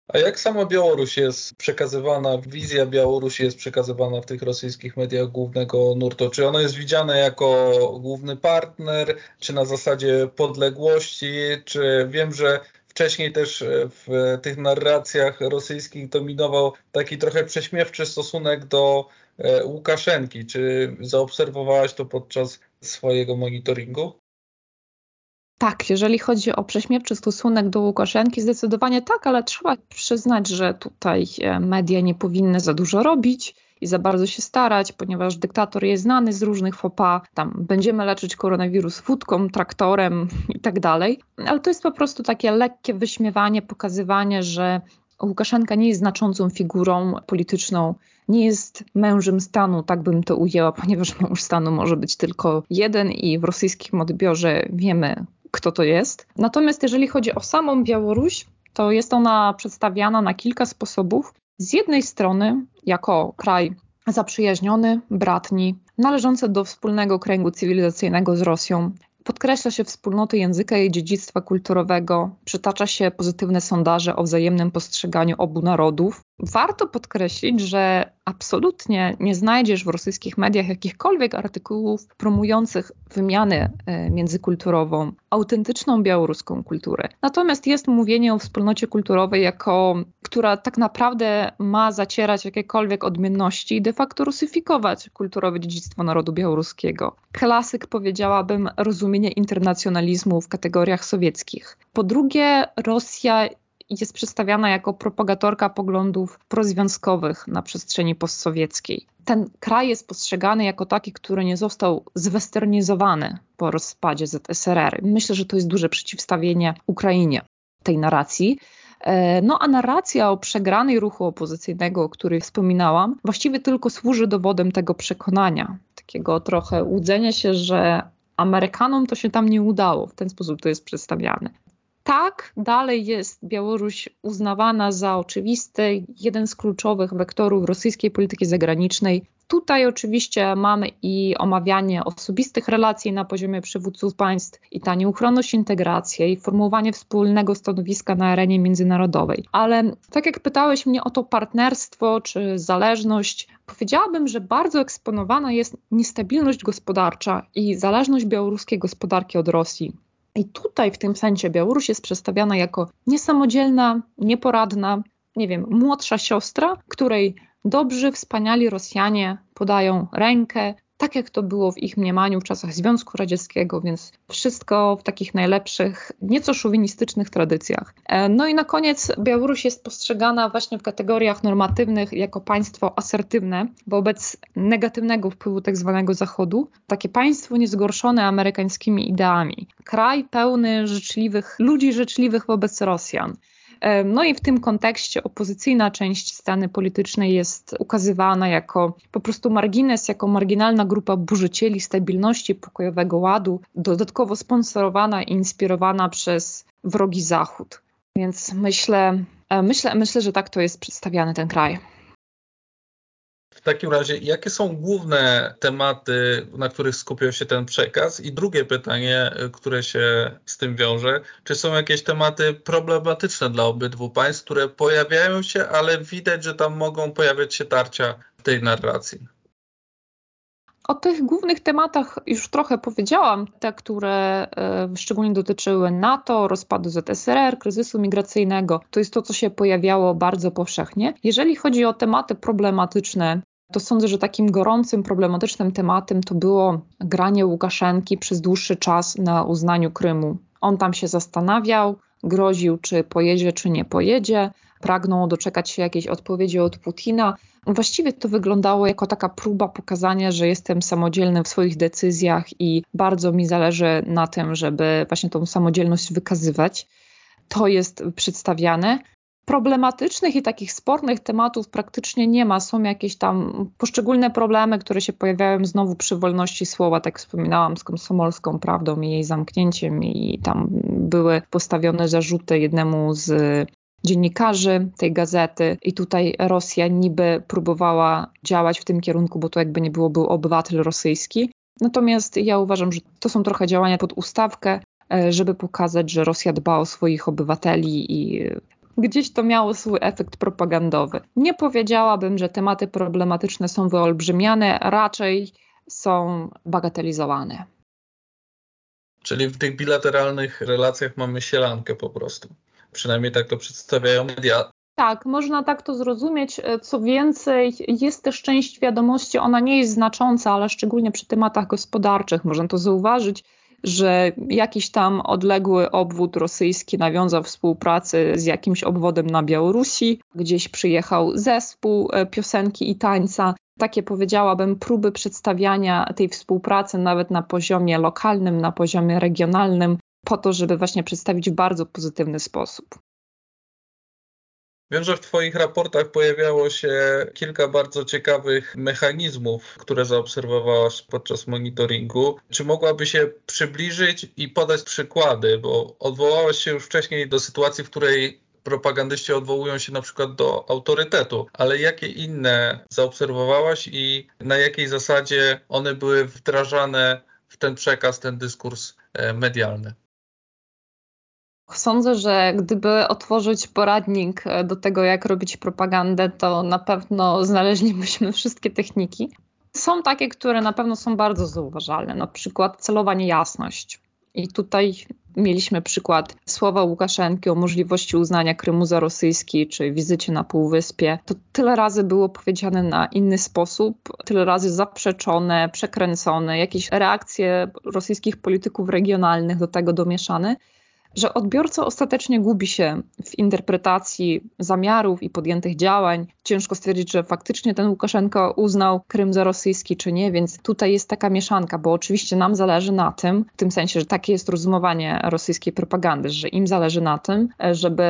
A jak sama Białoruś jest przekazywana, wizja Białorusi jest przekazywana w tych rosyjskich mediach głównego nurtu? Czy ono jest widziane jako główny partner, czy na zasadzie podległości, czy wiem, że wcześniej też w tych narracjach rosyjskich dominował taki trochę prześmiewczy stosunek do e, Łukaszenki. Czy zaobserwowałaś to podczas swojego monitoringu? Tak, jeżeli chodzi o prześmiewczy stosunek do Łukaszenki, zdecydowanie tak, ale trzeba przyznać, że tutaj e, media nie powinny za dużo robić i za bardzo się starać, ponieważ dyktator jest znany z różnych fopa, tam będziemy leczyć koronawirus wódką, traktorem i tak dalej, ale to jest po prostu takie lekkie wyśmiewanie, pokazywanie, że Łukaszenka nie jest znaczącą figurą polityczną, nie jest mężem stanu, tak bym to ujęła, ponieważ mąż stanu może być tylko jeden i w rosyjskim odbiorze wiemy, kto to jest. Natomiast jeżeli chodzi o samą Białoruś, to jest ona przedstawiana na kilka sposobów. Z jednej strony, jako kraj zaprzyjaźniony, bratni, należący do wspólnego kręgu cywilizacyjnego z Rosją, Podkreśla się wspólnotę języka i dziedzictwa kulturowego, przytacza się pozytywne sondaże o wzajemnym postrzeganiu obu narodów. Warto podkreślić, że absolutnie nie znajdziesz w rosyjskich mediach jakichkolwiek artykułów promujących wymianę e, międzykulturową, autentyczną białoruską kulturę. Natomiast jest mówienie o wspólnocie kulturowej jako, która tak naprawdę ma zacierać jakiekolwiek odmienności i de facto rusyfikować kulturowe dziedzictwo narodu białoruskiego. Klasyk powiedziałabym rozumienie internacjonalizmu w kategoriach sowieckich. Po drugie, Rosja jest przedstawiana jako propagatorka poglądów prozwiązkowych na przestrzeni postsowieckiej. Ten kraj jest postrzegany jako taki, który nie został zwesternizowany po rozpadzie ZSRR. Myślę, że to jest duże przeciwstawienie Ukrainie tej narracji. E, no a narracja o przegranej ruchu opozycyjnego, o której wspominałam, właściwie tylko służy dowodem tego przekonania, takiego trochę łudzenia się, że Amerykanom to się tam nie udało. W ten sposób to jest przedstawiane tak, dalej jest Białoruś uznawana za oczywisty, jeden z kluczowych wektorów rosyjskiej polityki zagranicznej. Tutaj oczywiście mamy i omawianie osobistych relacji na poziomie przywódców państw, i ta nieuchronność integrację, i formułowanie wspólnego stanowiska na arenie międzynarodowej. Ale tak jak pytałeś mnie o to partnerstwo czy zależność, powiedziałabym, że bardzo eksponowana jest niestabilność gospodarcza i zależność białoruskiej gospodarki od Rosji. I tutaj w tym sensie Białoruś jest przedstawiana jako niesamodzielna, nieporadna, nie wiem, młodsza siostra, której dobrzy, wspaniali Rosjanie podają rękę, tak jak to było w ich mniemaniu w czasach Związku Radzieckiego, więc wszystko w takich najlepszych, nieco szowinistycznych tradycjach. E, no i na koniec Białoruś jest postrzegana właśnie w kategoriach normatywnych jako państwo asertywne wobec negatywnego wpływu tak zwanego Zachodu. Takie państwo niezgorszone amerykańskimi ideami. Kraj pełny życzliwych, ludzi życzliwych wobec Rosjan. No i w tym kontekście opozycyjna część sceny politycznej jest ukazywana jako po prostu margines, jako marginalna grupa burzycieli stabilności pokojowego ładu, dodatkowo sponsorowana i inspirowana przez wrogi Zachód. Więc myślę, e, myślę, myślę, że tak to jest przedstawiany ten kraj. Takim razie, jakie są główne tematy, na których skupiał się ten przekaz? I drugie pytanie, które się z tym wiąże, czy są jakieś tematy problematyczne dla obydwu państw, które pojawiają się, ale widać, że tam mogą pojawiać się tarcia w tej narracji? O tych głównych tematach już trochę powiedziałam, te, które e, szczególnie dotyczyły NATO, rozpadu ZSRR, kryzysu migracyjnego. To jest to, co się pojawiało bardzo powszechnie. Jeżeli chodzi o tematy problematyczne, to sądzę, że takim gorącym, problematycznym tematem to było granie Łukaszenki przez dłuższy czas na uznaniu Krymu. On tam się zastanawiał, groził, czy pojedzie, czy nie pojedzie, pragnął doczekać się jakiejś odpowiedzi od Putina. Właściwie to wyglądało jako taka próba pokazania, że jestem samodzielny w swoich decyzjach i bardzo mi zależy na tym, żeby właśnie tą samodzielność wykazywać. To jest przedstawiane. Problematycznych i takich spornych tematów praktycznie nie ma. Są jakieś tam poszczególne problemy, które się pojawiają znowu przy wolności słowa, tak wspominałam, z komsomolską prawdą i jej zamknięciem, i tam były postawione zarzuty jednemu z dziennikarzy tej gazety i tutaj Rosja niby próbowała działać w tym kierunku, bo to jakby nie było, był obywatel rosyjski. Natomiast ja uważam, że to są trochę działania pod ustawkę, e, żeby pokazać, że Rosja dba o swoich obywateli i gdzieś to miało swój efekt propagandowy. Nie powiedziałabym, że tematy problematyczne są wyolbrzymiane, raczej są bagatelizowane. Czyli w tych bilateralnych relacjach mamy sielankę po prostu. Przynajmniej tak to przedstawiają media. Tak, można tak to zrozumieć. Co więcej, jest też część wiadomości, ona nie jest znacząca, ale szczególnie przy tematach gospodarczych można to zauważyć, że jakiś tam odległy obwód rosyjski nawiązał współpracę z jakimś obwodem na Białorusi, gdzieś przyjechał zespół e, piosenki i tańca. Takie powiedziałabym próby przedstawiania tej współpracy nawet na poziomie lokalnym, na poziomie regionalnym, po to, żeby właśnie przedstawić w bardzo pozytywny sposób. Wiem, że w Twoich raportach pojawiało się kilka bardzo ciekawych mechanizmów, które zaobserwowałaś podczas monitoringu. Czy mogłaby się przybliżyć i podać przykłady? Bo odwołałaś się już wcześniej do sytuacji, w której propagandyści odwołują się na przykład do autorytetu, ale jakie inne zaobserwowałaś i na jakiej zasadzie one były wdrażane w ten przekaz, ten dyskurs e, medialny? Sądzę, że gdyby otworzyć poradnik e, do tego, jak robić propagandę, to na pewno znaleźlibyśmy wszystkie techniki. Są takie, które na pewno są bardzo zauważalne, na przykład celowa niejasność. I tutaj mieliśmy przykład słowa Łukaszenki o możliwości uznania Krymu za rosyjski, czy wizycie na Półwyspie. To tyle razy było powiedziane na inny sposób, tyle razy zaprzeczone, przekręcone, jakieś reakcje rosyjskich polityków regionalnych do tego domieszane że odbiorca ostatecznie gubi się w interpretacji zamiarów i podjętych działań. Ciężko stwierdzić, że faktycznie ten Łukaszenko uznał Krym za rosyjski, czy nie, więc tutaj jest taka mieszanka, bo oczywiście nam zależy na tym, w tym sensie, że takie jest rozumowanie rosyjskiej propagandy, że im zależy na tym, żeby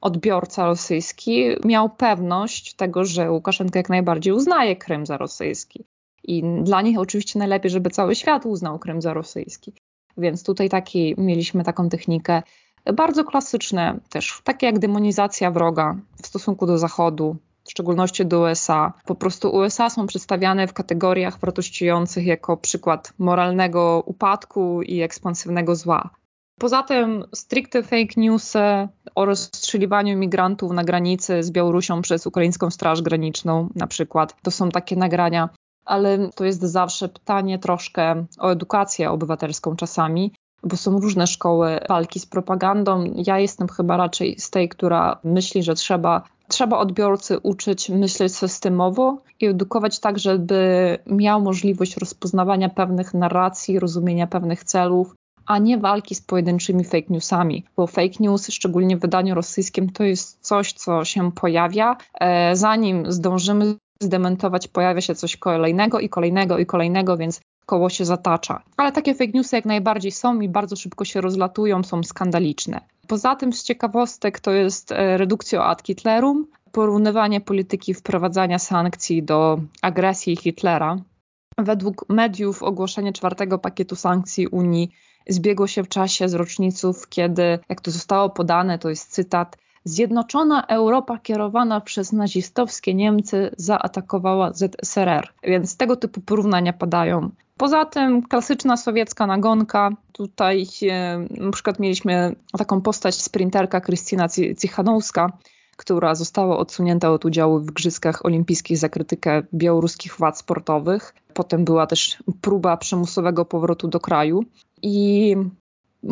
odbiorca rosyjski miał pewność tego, że Łukaszenko jak najbardziej uznaje Krym za rosyjski. I dla nich oczywiście najlepiej, żeby cały świat uznał Krym za rosyjski. Więc tutaj taki, mieliśmy taką technikę. Bardzo klasyczne też, takie jak demonizacja wroga w stosunku do Zachodu, w szczególności do USA. Po prostu USA są przedstawiane w kategoriach wartościujących jako przykład moralnego upadku i ekspansywnego zła. Poza tym stricte fake newsy o rozstrzeliwaniu migrantów na granicy z Białorusią przez ukraińską Straż Graniczną na przykład. To są takie nagrania ale to jest zawsze pytanie troszkę o edukację obywatelską czasami, bo są różne szkoły walki z propagandą. Ja jestem chyba raczej z tej, która myśli, że trzeba, trzeba odbiorcy uczyć myśleć systemowo i edukować tak, żeby miał możliwość rozpoznawania pewnych narracji, rozumienia pewnych celów, a nie walki z pojedynczymi fake newsami, bo fake news, szczególnie w wydaniu rosyjskim, to jest coś, co się pojawia, e, zanim zdążymy zdementować, pojawia się coś kolejnego i kolejnego i kolejnego, więc koło się zatacza. Ale takie fake newsy jak najbardziej są i bardzo szybko się rozlatują, są skandaliczne. Poza tym z ciekawostek to jest e, redukcja ad Hitlerum, porównywanie polityki wprowadzania sankcji do agresji Hitlera. Według mediów ogłoszenie czwartego pakietu sankcji Unii zbiegło się w czasie z roczniców, kiedy, jak to zostało podane, to jest cytat, Zjednoczona Europa kierowana przez nazistowskie Niemcy zaatakowała ZSRR, więc tego typu porównania padają. Poza tym klasyczna sowiecka nagonka. Tutaj e, na przykład mieliśmy taką postać sprinterka Krystyna Cichanowska, która została odsunięta od udziału w Igrzyskach Olimpijskich za krytykę białoruskich władz sportowych. Potem była też próba przymusowego powrotu do kraju i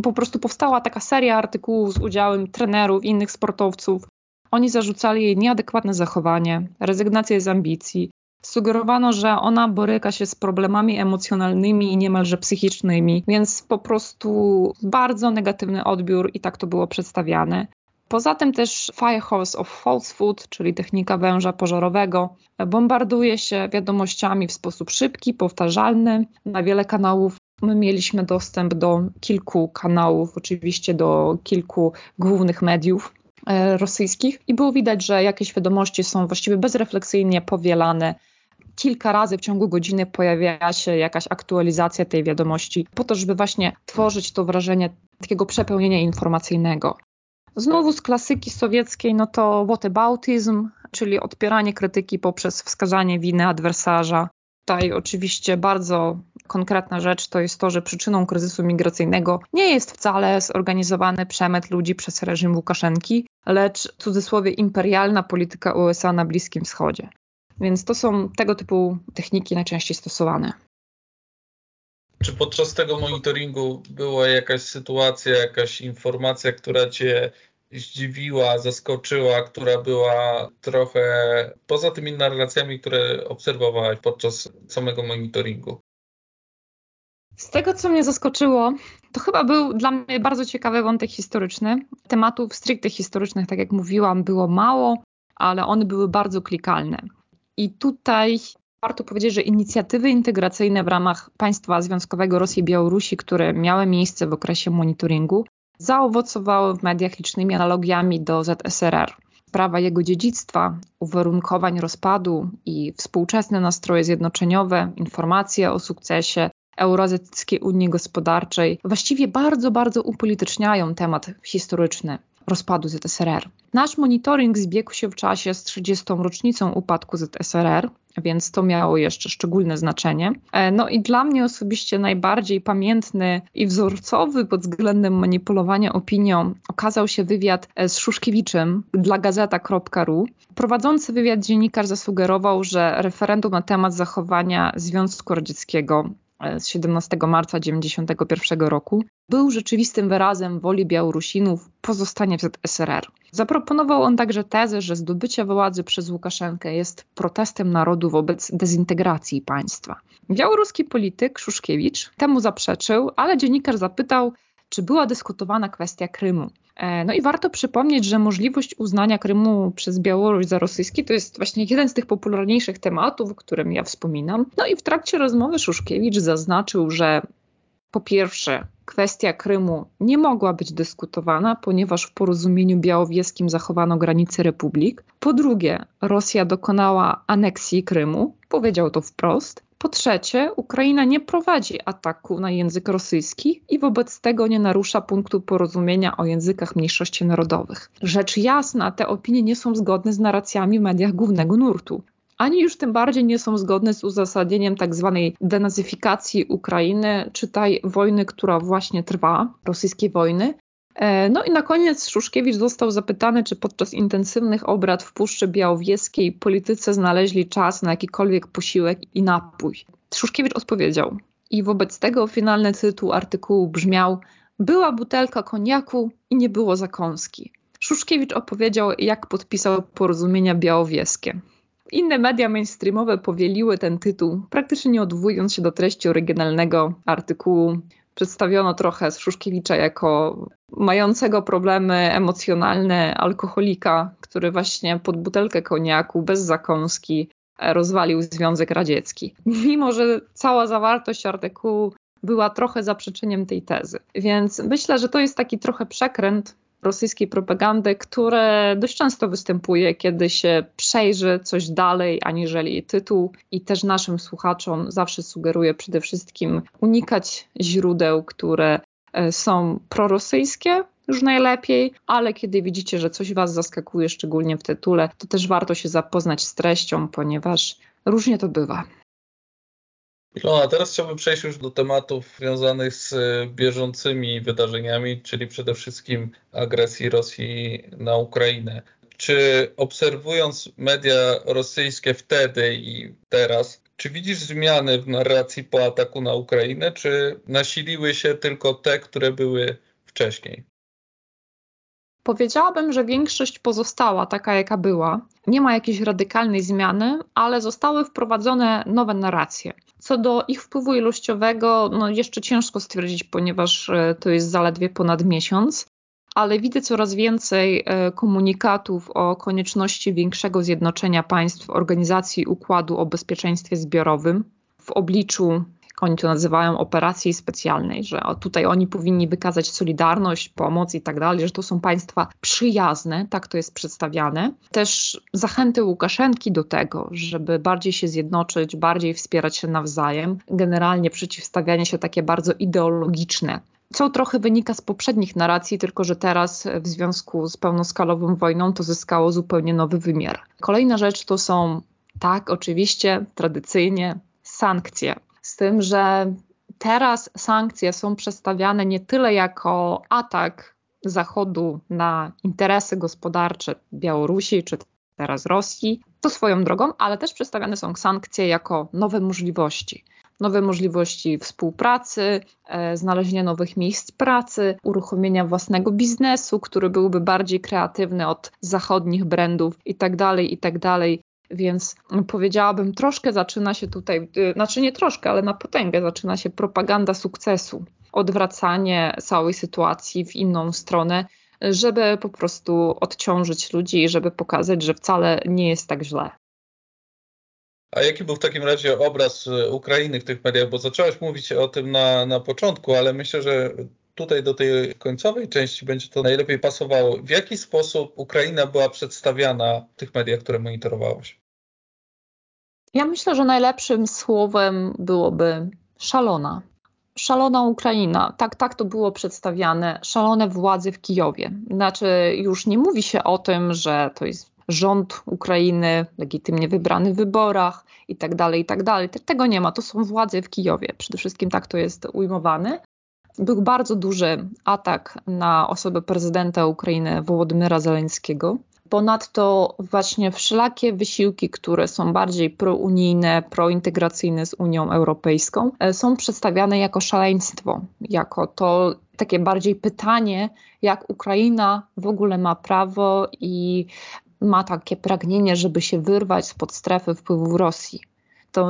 po prostu powstała taka seria artykułów z udziałem trenerów, innych sportowców. Oni zarzucali jej nieadekwatne zachowanie, rezygnację z ambicji. Sugerowano, że ona boryka się z problemami emocjonalnymi i niemalże psychicznymi, więc po prostu bardzo negatywny odbiór i tak to było przedstawiane. Poza tym też Firehose of Falsehood, czyli technika węża pożarowego, bombarduje się wiadomościami w sposób szybki, powtarzalny na wiele kanałów. My mieliśmy dostęp do kilku kanałów, oczywiście do kilku głównych mediów e, rosyjskich i było widać, że jakieś wiadomości są właściwie bezrefleksyjnie powielane. Kilka razy w ciągu godziny pojawia się jakaś aktualizacja tej wiadomości, po to, żeby właśnie tworzyć to wrażenie takiego przepełnienia informacyjnego. Znowu z klasyki sowieckiej, no to whataboutism, czyli odpieranie krytyki poprzez wskazanie winy adwersarza. Tutaj oczywiście bardzo konkretna rzecz to jest to, że przyczyną kryzysu migracyjnego nie jest wcale zorganizowany przemyt ludzi przez reżim Łukaszenki, lecz w cudzysłowie imperialna polityka USA na Bliskim Wschodzie. Więc to są tego typu techniki najczęściej stosowane. Czy podczas tego monitoringu była jakaś sytuacja, jakaś informacja, która Cię zdziwiła, zaskoczyła, która była trochę poza tymi narracjami, które obserwowałaś podczas samego monitoringu? Z tego, co mnie zaskoczyło, to chyba był dla mnie bardzo ciekawy wątek historyczny. Tematów stricte historycznych, tak jak mówiłam, było mało, ale one były bardzo klikalne. I tutaj warto powiedzieć, że inicjatywy integracyjne w ramach państwa związkowego Rosji i Białorusi, które miały miejsce w okresie monitoringu, zaowocowały w mediach licznymi analogiami do ZSRR. Sprawa jego dziedzictwa, uwarunkowań rozpadu i współczesne nastroje zjednoczeniowe, informacje o sukcesie Euroazjatyckiej Unii Gospodarczej właściwie bardzo, bardzo upolityczniają temat historyczny rozpadu ZSRR. Nasz monitoring zbiegł się w czasie z 30. rocznicą upadku ZSRR, więc to miało jeszcze szczególne znaczenie. E, no i dla mnie osobiście najbardziej pamiętny i wzorcowy pod względem manipulowania opinią okazał się wywiad e, z Szuszkiewiczem dla gazeta.ru. Prowadzący wywiad dziennikarz zasugerował, że referendum na temat zachowania Związku Radzieckiego z 17 marca 1991 roku, był rzeczywistym wyrazem woli Białorusinów pozostania w ZSRR. Zaproponował on także tezę, że zdobycie władzy przez Łukaszenkę jest protestem narodu wobec dezintegracji państwa. Białoruski polityk Szuszkiewicz temu zaprzeczył, ale dziennikarz zapytał, czy była dyskutowana kwestia Krymu. E, no i warto przypomnieć, że możliwość uznania Krymu przez Białoruś za rosyjski to jest właśnie jeden z tych popularniejszych tematów, o którym ja wspominam. No i w trakcie rozmowy Szuszkiewicz zaznaczył, że po pierwsze, kwestia Krymu nie mogła być dyskutowana, ponieważ w porozumieniu białowieskim zachowano granice republik. Po drugie, Rosja dokonała aneksji Krymu, powiedział to wprost. Po trzecie, Ukraina nie prowadzi ataku na język rosyjski i wobec tego nie narusza punktu porozumienia o językach mniejszości narodowych. Rzecz jasna, te opinie nie są zgodne z narracjami w mediach głównego nurtu ani już tym bardziej nie są zgodne z uzasadnieniem tak zwanej denazyfikacji Ukrainy, czytaj wojny, która właśnie trwa, rosyjskiej wojny, no i na koniec Szuszkiewicz został zapytany, czy podczas intensywnych obrad w Puszczy Białowieskiej politycy znaleźli czas na jakikolwiek posiłek i napój. Szuszkiewicz odpowiedział. I wobec tego finalny tytuł artykułu brzmiał Była butelka koniaku i nie było zakąski. Szuszkiewicz opowiedział, jak podpisał porozumienia białowieskie. Inne media mainstreamowe powieliły ten tytuł, praktycznie nie odwołując się do treści oryginalnego artykułu przedstawiono trochę Szuszkiewicza jako mającego problemy emocjonalne alkoholika, który właśnie pod butelkę koniaku, bez zakąski, e, rozwalił Związek Radziecki. Mimo, że cała zawartość artykułu była trochę zaprzeczeniem tej tezy. Więc myślę, że to jest taki trochę przekręt rosyjskiej propagandy, które dość często występuje, kiedy się przejrzy coś dalej aniżeli tytuł i też naszym słuchaczom zawsze sugeruję przede wszystkim unikać źródeł, które są prorosyjskie, już najlepiej, ale kiedy widzicie, że coś Was zaskakuje, szczególnie w tytule, to też warto się zapoznać z treścią, ponieważ różnie to bywa. No, a teraz chciałbym przejść już do tematów związanych z bieżącymi wydarzeniami, czyli przede wszystkim agresji Rosji na Ukrainę. Czy obserwując media rosyjskie wtedy i teraz, czy widzisz zmiany w narracji po ataku na Ukrainę, czy nasiliły się tylko te, które były wcześniej? Powiedziałabym, że większość pozostała taka, jaka była. Nie ma jakiejś radykalnej zmiany, ale zostały wprowadzone nowe narracje. Co do ich wpływu ilościowego, no jeszcze ciężko stwierdzić, ponieważ e, to jest zaledwie ponad miesiąc, ale widzę coraz więcej e, komunikatów o konieczności większego zjednoczenia państw organizacji układu o bezpieczeństwie zbiorowym w obliczu oni to nazywają operacji specjalnej, że tutaj oni powinni wykazać solidarność, pomoc i tak dalej, że to są państwa przyjazne, tak to jest przedstawiane. Też zachęty Łukaszenki do tego, żeby bardziej się zjednoczyć, bardziej wspierać się nawzajem, generalnie przeciwstawianie się takie bardzo ideologiczne co trochę wynika z poprzednich narracji, tylko że teraz w związku z pełnoskalową wojną to zyskało zupełnie nowy wymiar. Kolejna rzecz to są, tak, oczywiście, tradycyjnie sankcje z tym, że teraz sankcje są przedstawiane nie tyle jako atak Zachodu na interesy gospodarcze Białorusi czy teraz Rosji, to swoją drogą, ale też przedstawiane są sankcje jako nowe możliwości. Nowe możliwości współpracy, e, znalezienia nowych miejsc pracy, uruchomienia własnego biznesu, który byłby bardziej kreatywny od zachodnich brandów itd., tak itd. Tak więc powiedziałabym, troszkę zaczyna się tutaj, y, znaczy nie troszkę, ale na potęgę zaczyna się propaganda sukcesu, odwracanie całej sytuacji w inną stronę, żeby po prostu odciążyć ludzi i żeby pokazać, że wcale nie jest tak źle. A jaki był w takim razie obraz y, Ukrainy w tych mediach? Bo zacząłeś mówić o tym na, na początku, ale myślę, że tutaj do tej końcowej części będzie to najlepiej pasowało. W jaki sposób Ukraina była przedstawiana w tych mediach, które monitorowałaś? Ja myślę, że najlepszym słowem byłoby szalona. Szalona Ukraina, tak, tak to było przedstawiane, szalone władze w Kijowie. Znaczy, już nie mówi się o tym, że to jest rząd Ukrainy legitymnie wybrany w wyborach i tak dalej, i tak dalej. Tego nie ma, to są władze w Kijowie. Przede wszystkim tak to jest ujmowane. Był bardzo duży atak na osobę prezydenta Ukrainy Wołodymyra Zeleńskiego. Ponadto właśnie wszelakie wysiłki, które są bardziej prounijne, prointegracyjne z Unią Europejską, e, są przedstawiane jako szaleństwo, jako to takie bardziej pytanie, jak Ukraina w ogóle ma prawo i ma takie pragnienie, żeby się wyrwać spod strefy wpływów Rosji.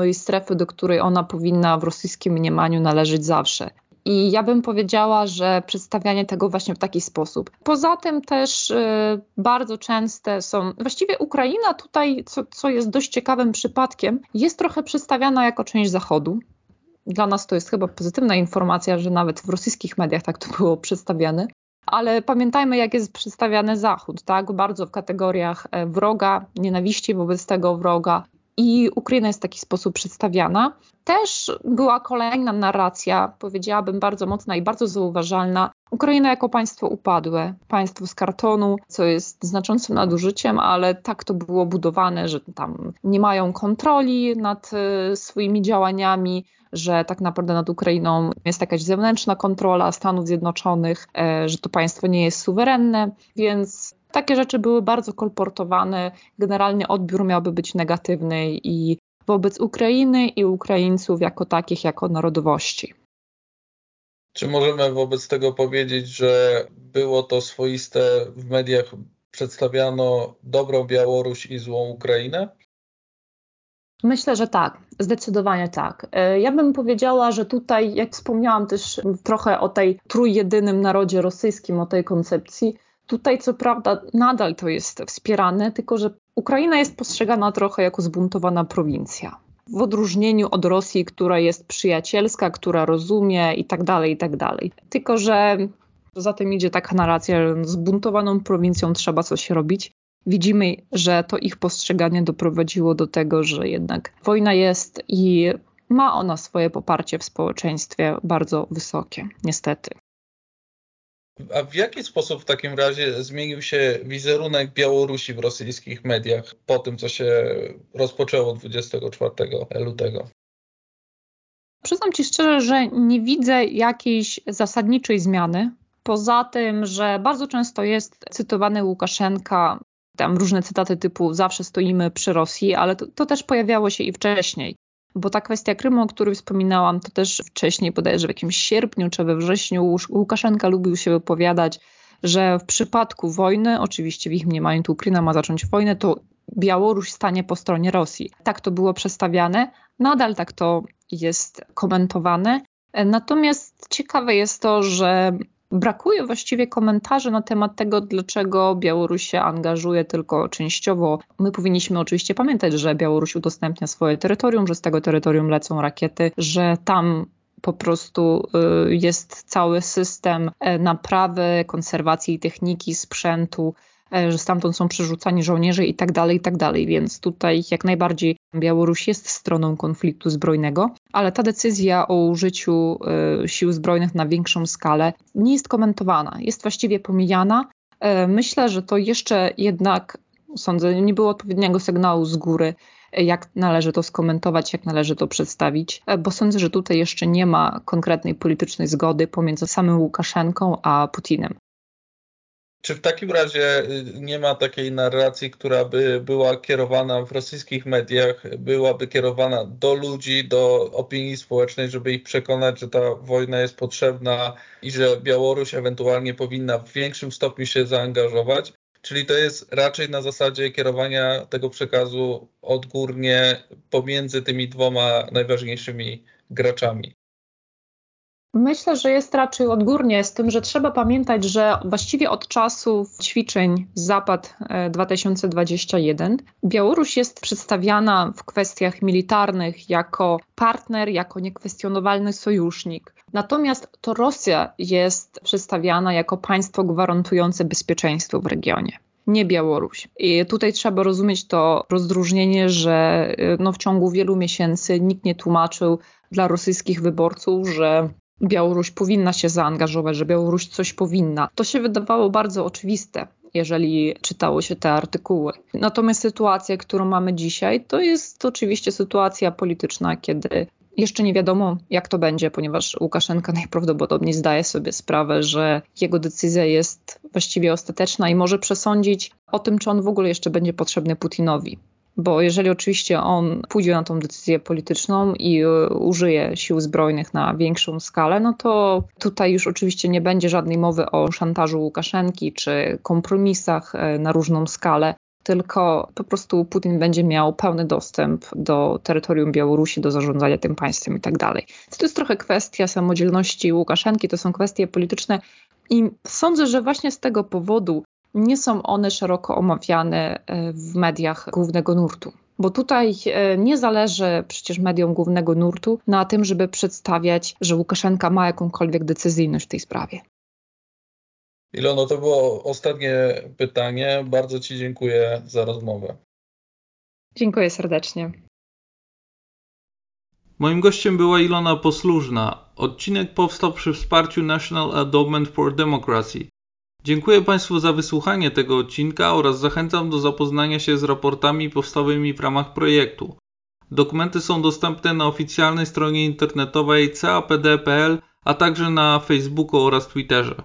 Jest strefy, do której ona powinna w rosyjskim mniemaniu należeć zawsze. I ja bym powiedziała, że przedstawianie tego właśnie w taki sposób. Poza tym też y, bardzo częste są, właściwie Ukraina tutaj, co, co jest dość ciekawym przypadkiem, jest trochę przedstawiana jako część Zachodu. Dla nas to jest chyba pozytywna informacja, że nawet w rosyjskich mediach tak to było przedstawiane. Ale pamiętajmy, jak jest przedstawiany Zachód, tak? Bardzo w kategoriach e, wroga, nienawiści wobec tego wroga, i Ukraina jest w taki sposób przedstawiana. Też była kolejna narracja, powiedziałabym bardzo mocna i bardzo zauważalna. Ukraina jako państwo upadłe, państwo z kartonu, co jest znaczącym nadużyciem, ale tak to było budowane, że tam nie mają kontroli nad e, swoimi działaniami, że tak naprawdę nad Ukrainą jest jakaś zewnętrzna kontrola Stanów Zjednoczonych, e, że to państwo nie jest suwerenne, więc takie rzeczy były bardzo kolportowane. Generalnie odbiór miałby być negatywny i wobec Ukrainy i Ukraińców jako takich, jako narodowości. Czy możemy wobec tego powiedzieć, że było to swoiste w mediach przedstawiano dobrą Białoruś i złą Ukrainę? Myślę, że tak, zdecydowanie tak. E, ja bym powiedziała, że tutaj, jak wspomniałam też trochę o tej trójjedynym narodzie rosyjskim, o tej koncepcji, Tutaj co prawda nadal to jest wspierane, tylko że Ukraina jest postrzegana trochę jako zbuntowana prowincja. W odróżnieniu od Rosji, która jest przyjacielska, która rozumie i tak dalej, i tak dalej. Tylko, że za tym idzie taka narracja, że zbuntowaną prowincją trzeba coś robić. Widzimy, że to ich postrzeganie doprowadziło do tego, że jednak wojna jest i ma ona swoje poparcie w społeczeństwie bardzo wysokie, niestety. A w jaki sposób w takim razie zmienił się wizerunek Białorusi w rosyjskich mediach po tym, co się rozpoczęło 24 lutego? Przyznam Ci szczerze, że nie widzę jakiejś zasadniczej zmiany. Poza tym, że bardzo często jest cytowany Łukaszenka Tam różne cytaty typu zawsze stoimy przy Rosji, ale to, to też pojawiało się i wcześniej. Bo ta kwestia Krymu, o której wspominałam, to też wcześniej, bodajże w jakimś sierpniu czy we wrześniu, Łukaszenka lubił się wypowiadać, że w przypadku wojny, oczywiście w ich mniemaniu tu Ukraina ma zacząć wojnę, to Białoruś stanie po stronie Rosji. Tak to było przedstawiane, nadal tak to jest komentowane. Natomiast ciekawe jest to, że brakuje właściwie komentarzy na temat tego, dlaczego Białoruś się angażuje tylko częściowo. My powinniśmy oczywiście pamiętać, że Białoruś udostępnia swoje terytorium, że z tego terytorium lecą rakiety, że tam po prostu y, jest cały system e, naprawy, konserwacji techniki, sprzętu, że stamtąd są przerzucani żołnierze i tak dalej, i tak dalej. Więc tutaj jak najbardziej Białoruś jest stroną konfliktu zbrojnego, ale ta decyzja o użyciu y, sił zbrojnych na większą skalę nie jest komentowana, jest właściwie pomijana. E, myślę, że to jeszcze jednak, sądzę, nie było odpowiedniego sygnału z góry jak należy to skomentować, jak należy to przedstawić, bo sądzę, że tutaj jeszcze nie ma konkretnej politycznej zgody pomiędzy samym Łukaszenką a Putinem. Czy w takim razie y, nie ma takiej narracji, która by była kierowana w rosyjskich mediach, byłaby kierowana do ludzi, do opinii społecznej, żeby ich przekonać, że ta wojna jest potrzebna i że Białoruś ewentualnie powinna w większym stopniu się zaangażować? Czyli to jest raczej na zasadzie kierowania tego przekazu odgórnie pomiędzy tymi dwoma najważniejszymi graczami. Myślę, że jest raczej odgórnie, z tym, że trzeba pamiętać, że właściwie od czasu ćwiczeń Zapad 2021 Białoruś jest przedstawiana w kwestiach militarnych jako partner, jako niekwestionowalny sojusznik. Natomiast to Rosja jest przedstawiana jako państwo gwarantujące bezpieczeństwo w regionie nie Białoruś. I tutaj trzeba rozumieć to rozróżnienie, że no w ciągu wielu miesięcy nikt nie tłumaczył dla rosyjskich wyborców, że Białoruś powinna się zaangażować, że Białoruś coś powinna. To się wydawało bardzo oczywiste jeżeli czytało się te artykuły. Natomiast sytuacja, którą mamy dzisiaj, to jest oczywiście sytuacja polityczna, kiedy jeszcze nie wiadomo, jak to będzie, ponieważ Łukaszenka najprawdopodobniej zdaje sobie sprawę, że jego decyzja jest właściwie ostateczna i może przesądzić o tym, czy on w ogóle jeszcze będzie potrzebny Putinowi. Bo jeżeli oczywiście on pójdzie na tą decyzję polityczną i e, użyje sił zbrojnych na większą skalę, no to tutaj już oczywiście nie będzie żadnej mowy o szantażu Łukaszenki czy kompromisach e, na różną skalę, tylko po prostu Putin będzie miał pełny dostęp do terytorium Białorusi, do zarządzania tym państwem i tak dalej. To jest trochę kwestia samodzielności Łukaszenki, to są kwestie polityczne i sądzę, że właśnie z tego powodu nie są one szeroko omawiane e, w mediach głównego nurtu. Bo tutaj e, nie zależy przecież mediom głównego nurtu na tym, żeby przedstawiać, że Łukaszenka ma jakąkolwiek decyzyjność w tej sprawie. Ilono, to było ostatnie pytanie. Bardzo Ci dziękuję za rozmowę. Dziękuję serdecznie. Moim gościem była Ilona Poslużna. Odcinek powstał przy wsparciu National Endowment for Democracy. Dziękuję Państwu za wysłuchanie tego odcinka oraz zachęcam do zapoznania się z raportami powstałymi w ramach projektu. Dokumenty są dostępne na oficjalnej stronie internetowej capd.pl, a także na Facebooku oraz Twitterze.